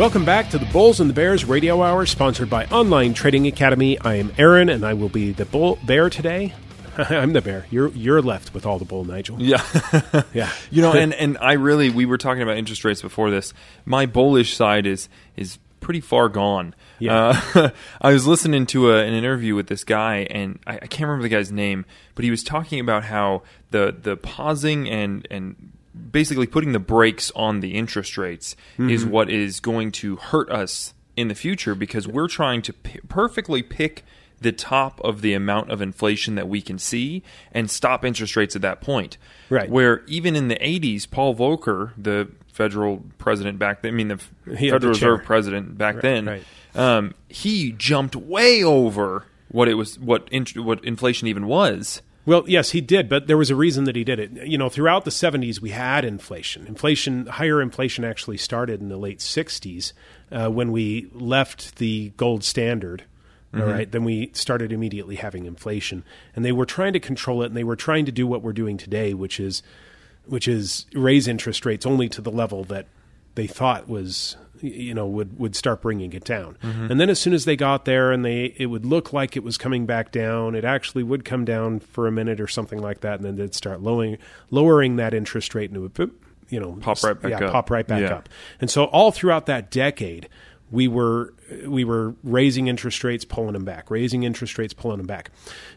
Welcome back to the Bulls and the Bears Radio Hour, sponsored by Online Trading Academy. I am Aaron, and I will be the bull bear today. I'm the bear. You're you're left with all the bull, Nigel. Yeah. Yeah. you know, and, and I really we were talking about interest rates before this. My bullish side is is pretty far gone. Yeah. Uh, I was listening to a, an interview with this guy, and I, I can't remember the guy's name, but he was talking about how the the pausing and and basically putting the brakes on the interest rates is what is going to hurt us in the future because we're trying to p- perfectly pick the top of the amount of inflation that we can see and stop interest rates at that point. Right. Where even in the 80s, Paul Volcker, the federal president back then, I mean, the Yeah, Federal the. Reserve president back then, right. Um, he jumped way over what it was, what what inflation even was. Well, yes, he did, but there was a reason that he did it. You know, throughout the 70s, we had inflation. Inflation, higher inflation actually started in the late 60s uh, when we left the gold standard. All right, then we started immediately having inflation, and they were trying to control it, and they were trying to do what we're doing today, which is, which is raise interest rates only to the level that they thought was you know would would start bringing it down mm-hmm. and then as soon as they got there and they it would look like it was coming back down it actually would come down for a minute or something like that and then they'd start lowering lowering that interest rate and it would you know Pop right back yeah, up. pop right back Yeah. up and so all throughout that decade we were we were raising interest rates pulling them back raising interest rates pulling them back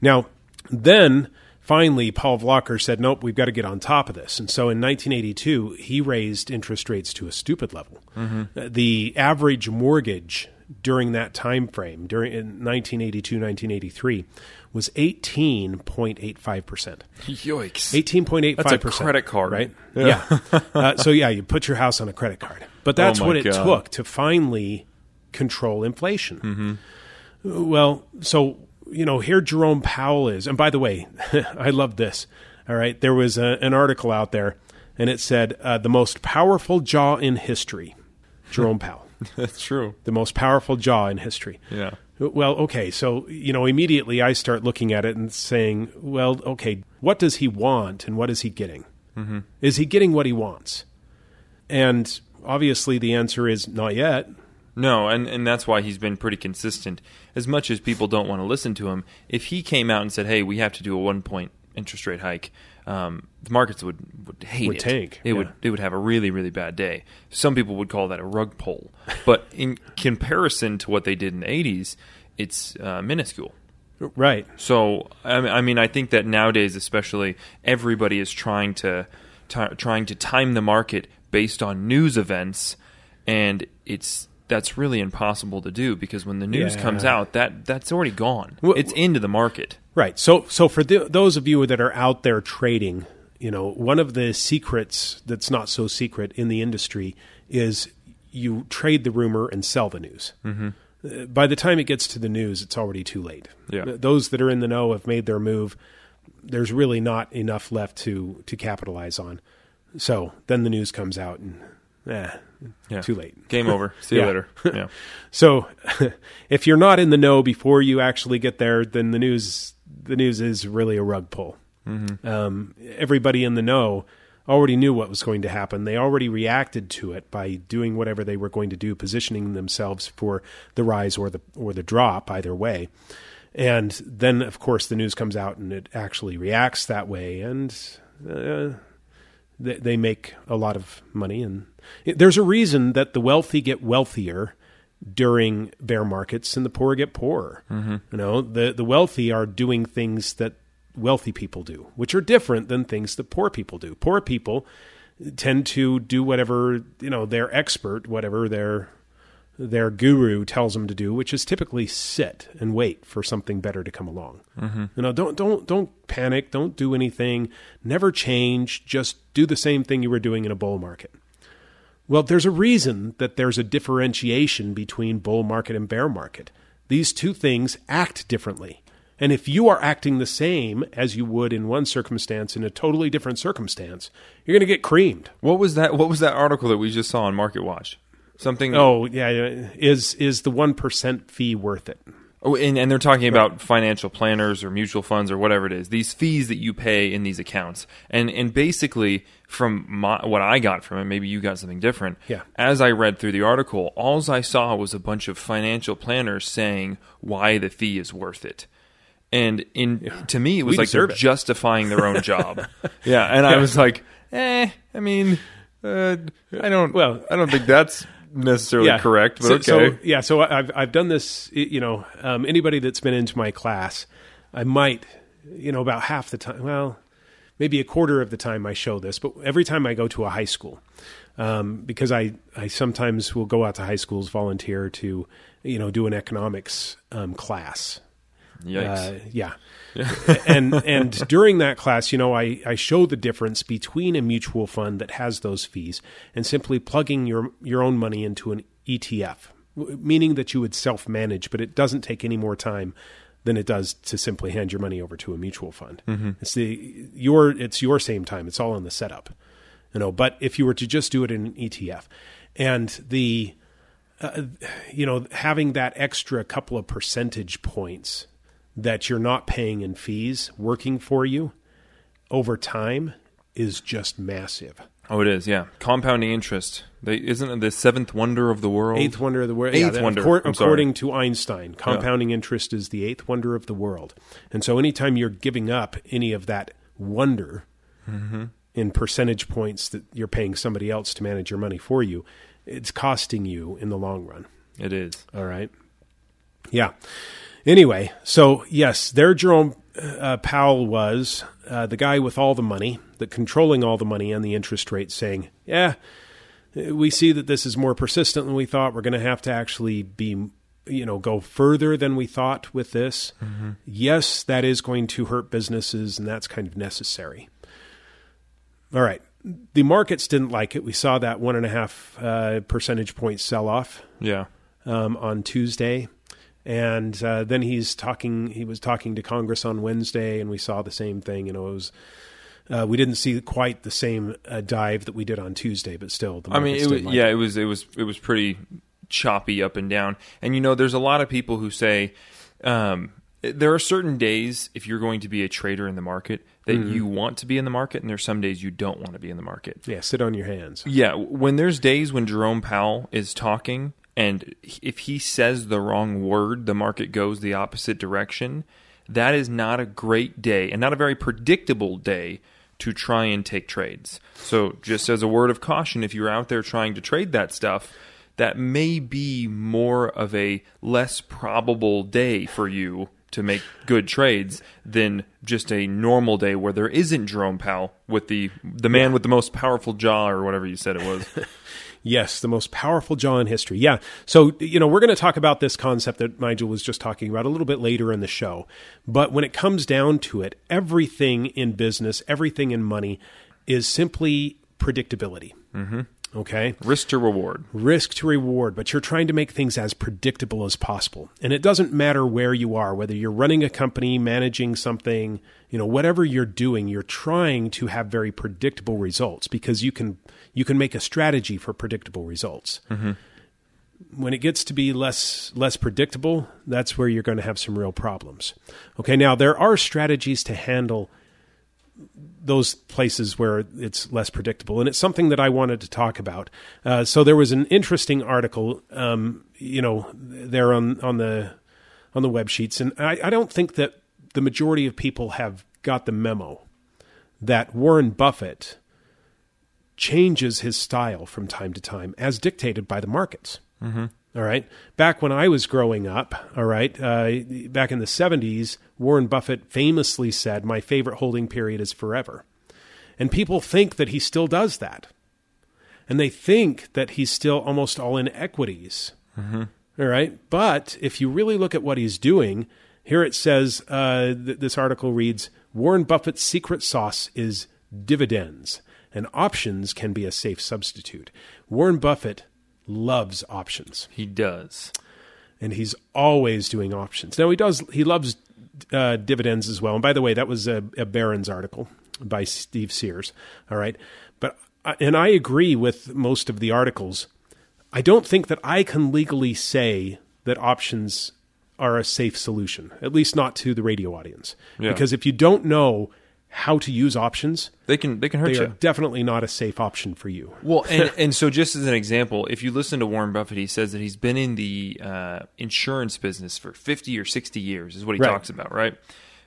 now then finally paul Volcker said nope we've got to get on top of this and so in 1982 he raised interest rates to a stupid level Uh, the average mortgage during that time frame during in 1982 1983 was 18.85 percent Yikes! Eighteen point eight five That's a credit card. right? Yeah. uh, so yeah, you put your house on a credit card, but that's Oh, what it God. took to finally control inflation. Well, so you know, here Jerome Powell is, and by the way, I love this. All right, there was a, an article out there, and it said uh, the most powerful jaw in history, Jerome Powell, That's true. the most powerful jaw in history. Yeah. Well, okay, so you know, immediately I start looking at it and saying, well, okay, what does he want and what is he getting? Mm-hmm. Is he getting what he wants? And obviously, the answer is not yet. No, and, and that's why he's been pretty consistent. As much as people don't want to listen to him, if he came out and said, "Hey, we have to do a one point interest rate hike," um, the markets would would hate Would it. tank, It would it would have a really really bad day. Some people would call that a rug pull, but in comparison to what they did in the '80s, it's uh, minuscule. Right. So I mean- I think that nowadays, especially, everybody is trying to ti trying to time the market based on news events, and it's that's really impossible to do because when the news Yeah. comes out, that that's already gone. Well- it's into the market. Right. So, so for th- those of you that are out there trading, you know, one of the secrets that's not so secret in the industry is you trade the rumor and sell the news. Mm-hmm. By the time it gets to the news, it's already too late. Yeah. Those that are in the know have made their move. There's really not enough left to to capitalize on. So then the news comes out and, eh, Yeah. too late. Game over. See you Yeah. later. Yeah. So, if you're not in the know before you actually get there, then the news the news is really a rug pull. Um, everybody in the know already knew what was going to happen. They already reacted to it by doing whatever they were going to do, positioning themselves for the rise or the or the drop, either way. And then, of course, the news comes out and it actually reacts that way, and uh, they, they make a lot of money. And there's a reason that the wealthy get wealthier during bear markets and the poor get poorer. Mm-hmm. You know, the the wealthy are doing things that wealthy people do, which are different than things that poor people do. Poor people tend to do whatever you know they're expert, whatever their their guru tells them to do, which is typically sit and wait for something better to come along. Mm-hmm. You know, don't don't don't panic, don't do anything, never change, just do the same thing you were doing in a bull market. Well, there's a reason that there's a differentiation between bull market and bear market. These two things act differently. And if you are acting the same as you would in one circumstance in a totally different circumstance, you're going to get creamed. What was that? What was that article that we just saw on Market Watch? Something. Oh, yeah, is is the 1% fee worth it? Oh, and, and they're talking about financial planners or mutual funds or whatever it is. These fees that you pay in these accounts, and and basically from my, what I got from it, maybe you got something different. Yeah. As I read through the article, all I saw was a bunch of financial planners saying why the fee is worth it. And in to me, it was We like they're it. justifying their own job. yeah, and I was like, eh. I mean, uh, I don't. Well- I don't think that's necessarily correct, but so, okay. So, yeah, so I've I've done this. You know, um, anybody that's been into my class, I might, you know, about half the time. Well, maybe a quarter of the time I show this, but every time I go to a high school, um, because I I sometimes will go out to high schools, volunteer to, you know, do an economics um, class. Yikes. Uh, yeah. and and during that class, you know, I, I show the difference between a mutual fund that has those fees and simply plugging your your own money into an ETF, meaning that you would self manage, but it doesn't take any more time than it does to simply hand your money over to a mutual fund. It's the your it's your same time. It's all in the setup, you know. But if you were to just do it in an ETF, and the uh, you know having that extra couple of percentage points that you're not paying in fees working for you over time is just massive. Oh, it is. Yeah, compounding interest. They, isn't it the seventh wonder of the world? Eighth wonder of the world. Eighth that- wonder. accor- I'm sorry. according to Einstein, compounding interest is the eighth wonder of the world. And so, anytime you're giving up any of that wonder Mm-hmm. in percentage points that you're paying somebody else to manage your money for you, it's costing you in the long run. It is. All right. Yeah. Anyway, so yes, there Jerome uh, Powell was uh, the guy with all the money, the controlling all the money and the interest rate, saying, "Yeah, we see that this is more persistent than we thought. We're going to have to actually be, you know, go further than we thought with this. Yes, that is going to hurt businesses, and that's kind of necessary." All right. The markets didn't like it. We saw that one and a half uh, percentage point sell off Yeah. um, on Tuesday, and uh, then he's talking. He was talking to Congress on Wednesday, and we saw the same thing. You know, it was. Uh, we didn't see quite the same uh, dive that we did on Tuesday, but still, the I mean, it was, like yeah, it was it was it was pretty choppy up and down. And you know, there's a lot of people who say um, there are certain days if you're going to be a trader in the market that Mm-hmm. you want to be in the market, and there's some days you don't want to be in the market. Yeah, sit on your hands. Yeah, when there's days when Jerome Powell is talking and if he says the wrong word, the market goes the opposite direction. That is not a great day and not a very predictable day to try and take trades. So, just as a word of caution, if you're out there trying to trade that stuff, that may be more of a less probable day for you to make good trades than just a normal day where there isn't Jerome Powell with the the man with the most powerful jaw or whatever you said it was. Yes, the most powerful jaw in history. Yeah. So, you know, we're going to talk about this concept that Nigel was just talking about a little bit later in the show. But when it comes down to it, everything in business, everything in money is simply predictability. Mm-hmm. Okay. Risk to reward. risk to reward, but you're trying to make things as predictable as possible. And it doesn't matter where you are, whether you're running a company, managing something, you know, whatever you're doing, you're trying to have very predictable results because you can you can make a strategy for predictable results. Mm-hmm. When it gets to be less less predictable, that's where you're going to have some real problems. Okay, now there are strategies to handle those places where it's less predictable. And it's something that I wanted to talk about. Uh, so there was an interesting article, um, you know, there on, on the on the web sheets, and I, I don't think that the majority of people have got the memo that Warren Buffett changes his style from time to time as dictated by the markets. Mm-hmm. All right. Back when I was growing up, all right, uh, back in the 70s, Warren Buffett famously said, My favorite holding period is forever. And people think that he still does that. And they think that he's still almost all in equities. All right. But if you really look at what he's doing, here it says uh, th- this article reads Warren Buffett's secret sauce is dividends, and options can be a safe substitute. Warren Buffett loves options He does. and he's always doing options. Now he does he loves uh, dividends as well. And by the way, that was a, a Barron's article by Steve Sears. All right, but and I agree with most of the articles. I don't think that I can legally say that options are a safe solution, at least not to the radio audience. Yeah. Because if you don't know how to use options, They can they can hurt they you. are definitely not a safe option for you. Well, and, and so just as an example, if you listen to Warren Buffett, he says that he's been in the uh, insurance business for 50 or 60 years, is what he Right. talks about, right?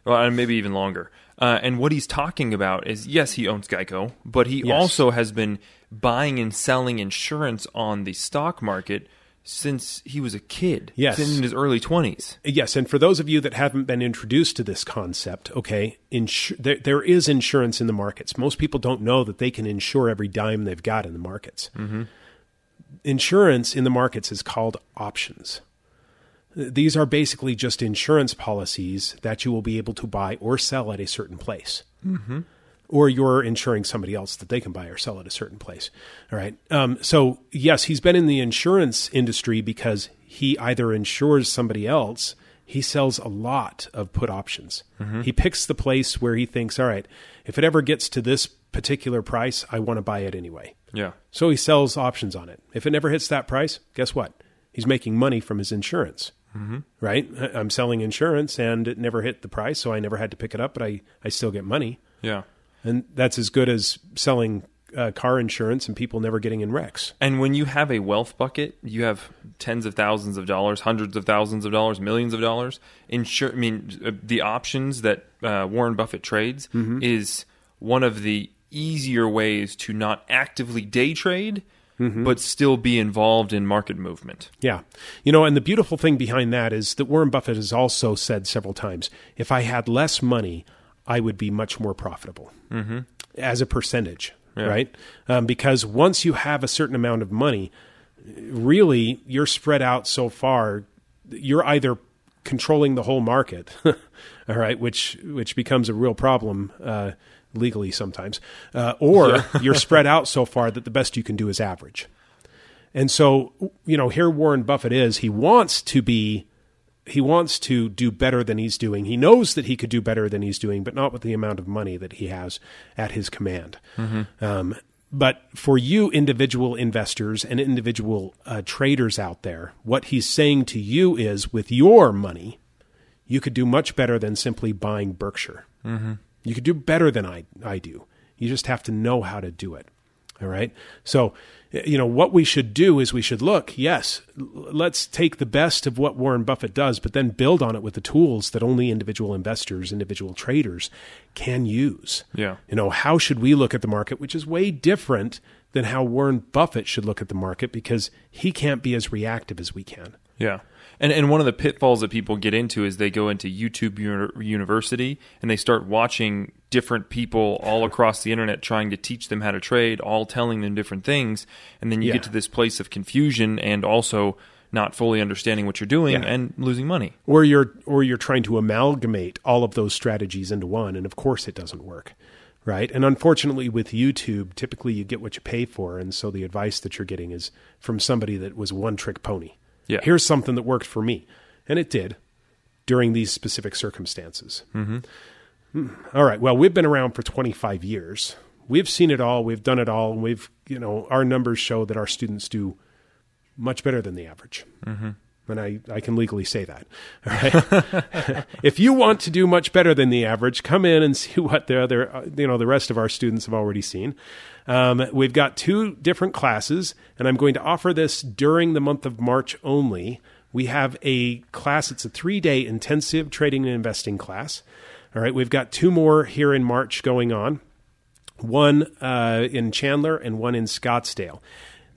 Well, and maybe even longer. Uh, and what he's talking about is yes, he owns Geico, but he Yes. also has been buying and selling insurance on the stock market since he was a kid. Yes. Since in his early 20s. Yes, and for those of you that haven't been introduced to this concept, okay, insu- there, there is insurance in the markets. Most people don't know that they can insure every dime they've got in the markets. Mm-hmm. Insurance in the markets is called options. These are basically just insurance policies that you will be able to buy or sell at a certain place. Mm-hmm. Or you're insuring somebody else that they can buy or sell at a certain place. All right. Um, so, yes, he's been in the insurance industry because he either insures somebody else, he sells a lot of put options. He picks the place where he thinks, all right, if it ever gets to this particular price, I want to buy it anyway. Yeah. So he sells options on it. If it never hits that price, guess what? He's making money from his insurance. Mm-hmm. Right? I'm selling insurance and it never hit the price, so I never had to pick it up, but I, I still get money. Yeah. And that's as good as selling uh, car insurance and people never getting in wrecks. And when you have a wealth bucket, you have tens of thousands of dollars, hundreds of thousands of dollars, millions of dollars. Insure, I mean, uh, the options that uh, Warren Buffett trades is one of the easier ways to not actively day trade, but still be involved in market movement. Yeah. You know, and the beautiful thing behind that is that Warren Buffett has also said several times if I had less money, I would be much more profitable mm-hmm. as a percentage, right? Um, because once you have a certain amount of money, really you're spread out so far, you're either controlling the whole market, all right, which which becomes a real problem uh, legally sometimes, uh, or you're spread out so far that the best you can do is average. And so, you know, here Warren Buffett is. He wants to be, he wants to do better than he's doing. He knows that he could do better than he's doing, but not with the amount of money that he has at his command. Um, but for you, individual investors and individual uh, traders out there, what he's saying to you is with your money, you could do much better than simply buying Berkshire. Mm-hmm. You could do better than I, I do. You just have to know how to do it. All right. So, you know, what we should do is we should look, yes, let's take the best of what Warren Buffett does, but then build on it with the tools that only individual investors, individual traders can use. Yeah. You know, how should we look at the market, which is way different than how Warren Buffett should look at the market because he can't be as reactive as we can. Yeah. And and one of the pitfalls that people get into is they go into YouTube uni- University and they start watching different people all across the internet trying to teach them how to trade, all telling them different things, and then you Yeah. get to this place of confusion and also not fully understanding what you're doing Yeah. and losing money. or you're or you're trying to amalgamate all of those strategies into one and of course it doesn't work right and unfortunately with youtube typically you get what you pay for and so the advice that you're getting is from somebody that was one trick pony Yeah. here's something that worked for me and it did during these specific circumstances mm-hmm. all right well we've been around for 25 years we've seen it all we've done it all and we've you know our numbers show that our students do much better than the average. Mm-hmm. And I, I can legally say that. If you want to do much better than the average, come in and see what the other, uh, you know, the rest of our students have already seen. Um, we've got two different classes, and I'm going to offer this during the month of March only. We have a class, it's a three day intensive trading and investing class. All right. We've got two more here in March going on one uh, in Chandler and one in Scottsdale.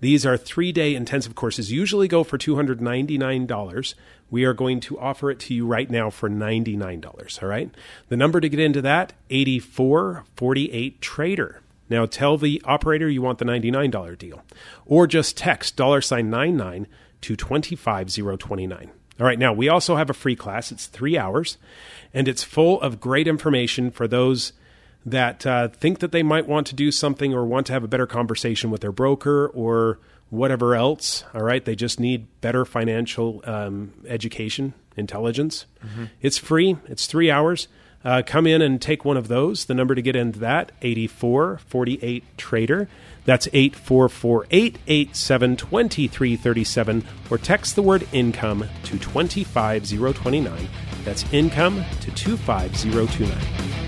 These are three day intensive courses, usually go for $299. We are going to offer it to you right now for $99. All right. The number to get into that 8448 Trader. Now tell the operator you want the $99 deal or just text dollar sign 99 to 25029. All right. Now we also have a free class. It's three hours and it's full of great information for those that uh, think that they might want to do something or want to have a better conversation with their broker or whatever else. All right, they just need better financial um, education, intelligence. Mm-hmm. It's free. It's three hours. Uh, come in and take one of those. The number to get into that, 8448 Trader. That's 8448 or text the word income to 25029. That's income to 25029.